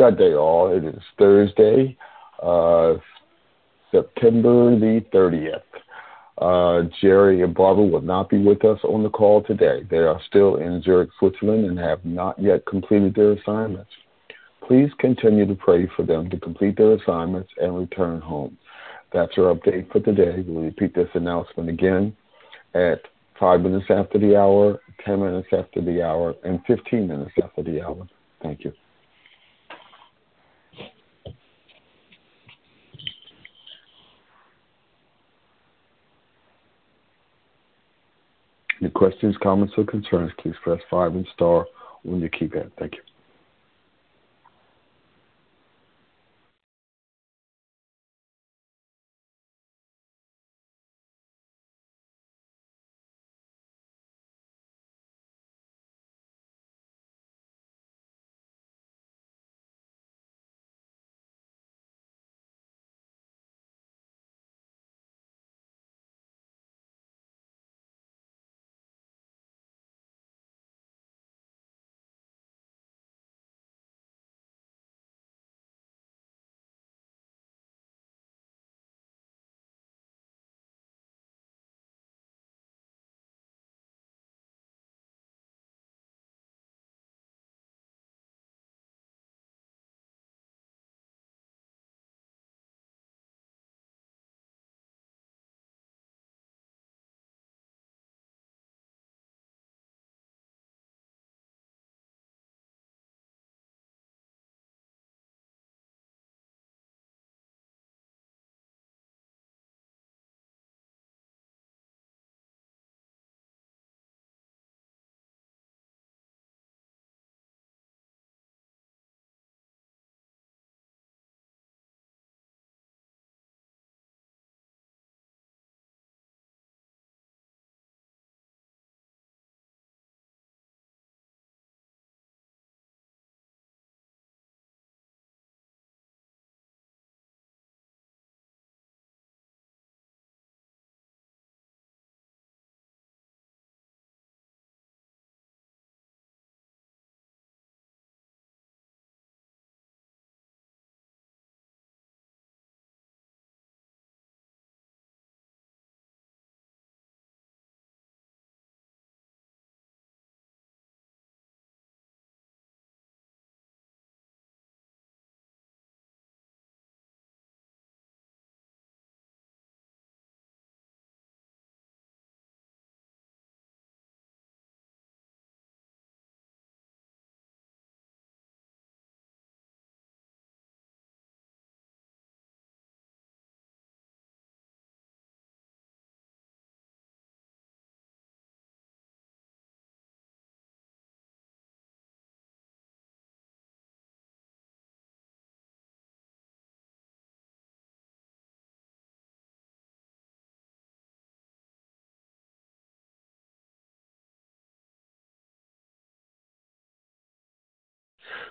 God day all. It is Thursday, uh, September the 30th. Uh, Jerry and Barbara will not be with us on the call today. They are still in Zurich, Switzerland, and have not yet completed their assignments. Please continue to pray for them to complete their assignments and return home. That's our update for today. We'll repeat this announcement again at five minutes after the hour, 10 minutes after the hour, and 15 minutes after the hour. Thank you. Any questions, comments, or concerns, please press 5 and star on your keypad. Thank you.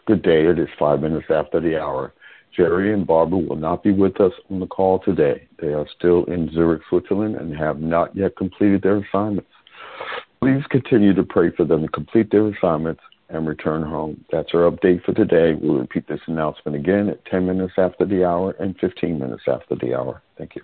Good day. It is five minutes after the hour. Jerry and Barbara will not be with us on the call today. They are still in Zurich, Switzerland, and have not yet completed their assignments. Please continue to pray for them to complete their assignments and return home. That's our update for today. We'll repeat this announcement again at 10 minutes after the hour and 15 minutes after the hour. Thank you.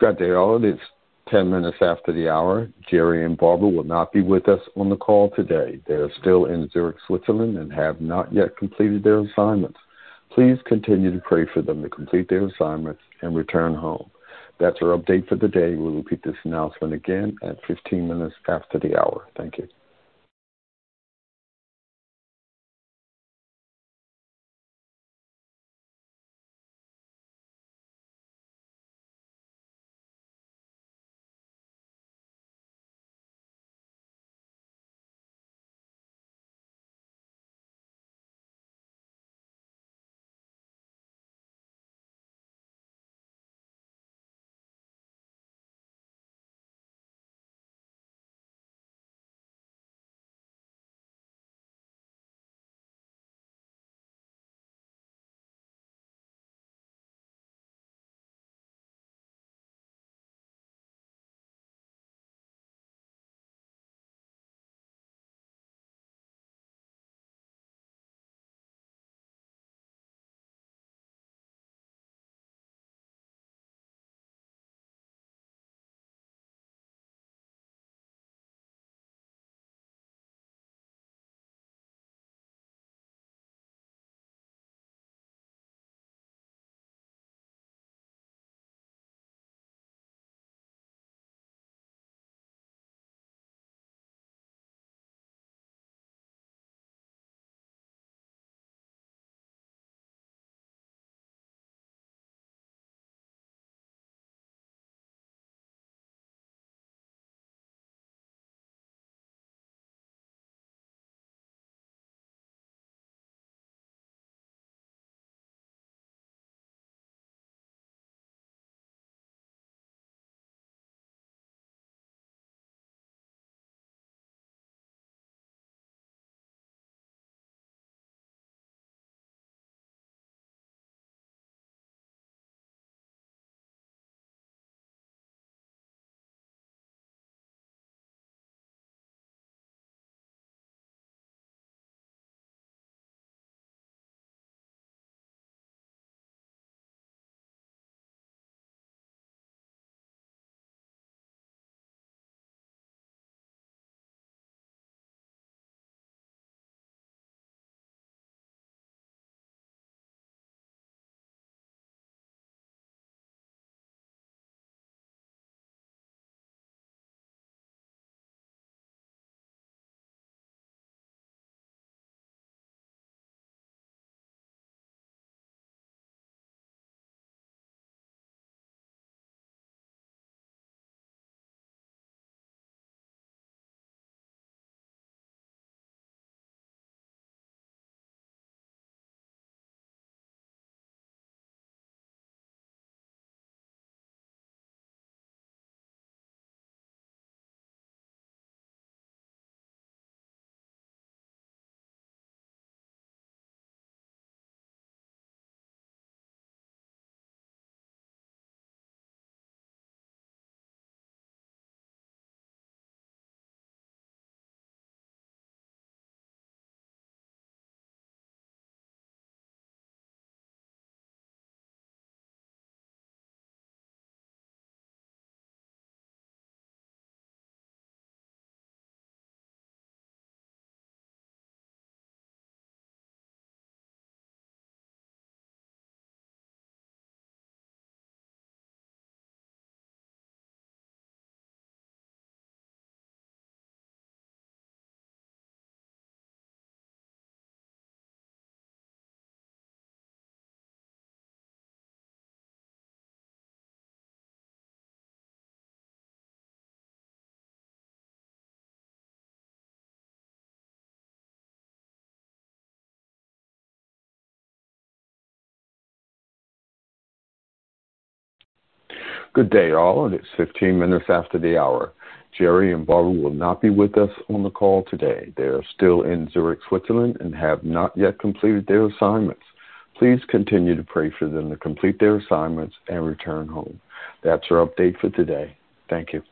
Good day, all. It's 10 minutes after the hour. Jerry and Barbara will not be with us on the call today. They are still in Zurich, Switzerland, and have not yet completed their assignments. Please continue to pray for them to complete their assignments and return home. That's our update for the day. We'll repeat this announcement again at 15 minutes after the hour. Thank you. Good day, all. and It's 15 minutes after the hour. Jerry and Barbara will not be with us on the call today. They are still in Zurich, Switzerland, and have not yet completed their assignments. Please continue to pray for them to complete their assignments and return home. That's our update for today. Thank you.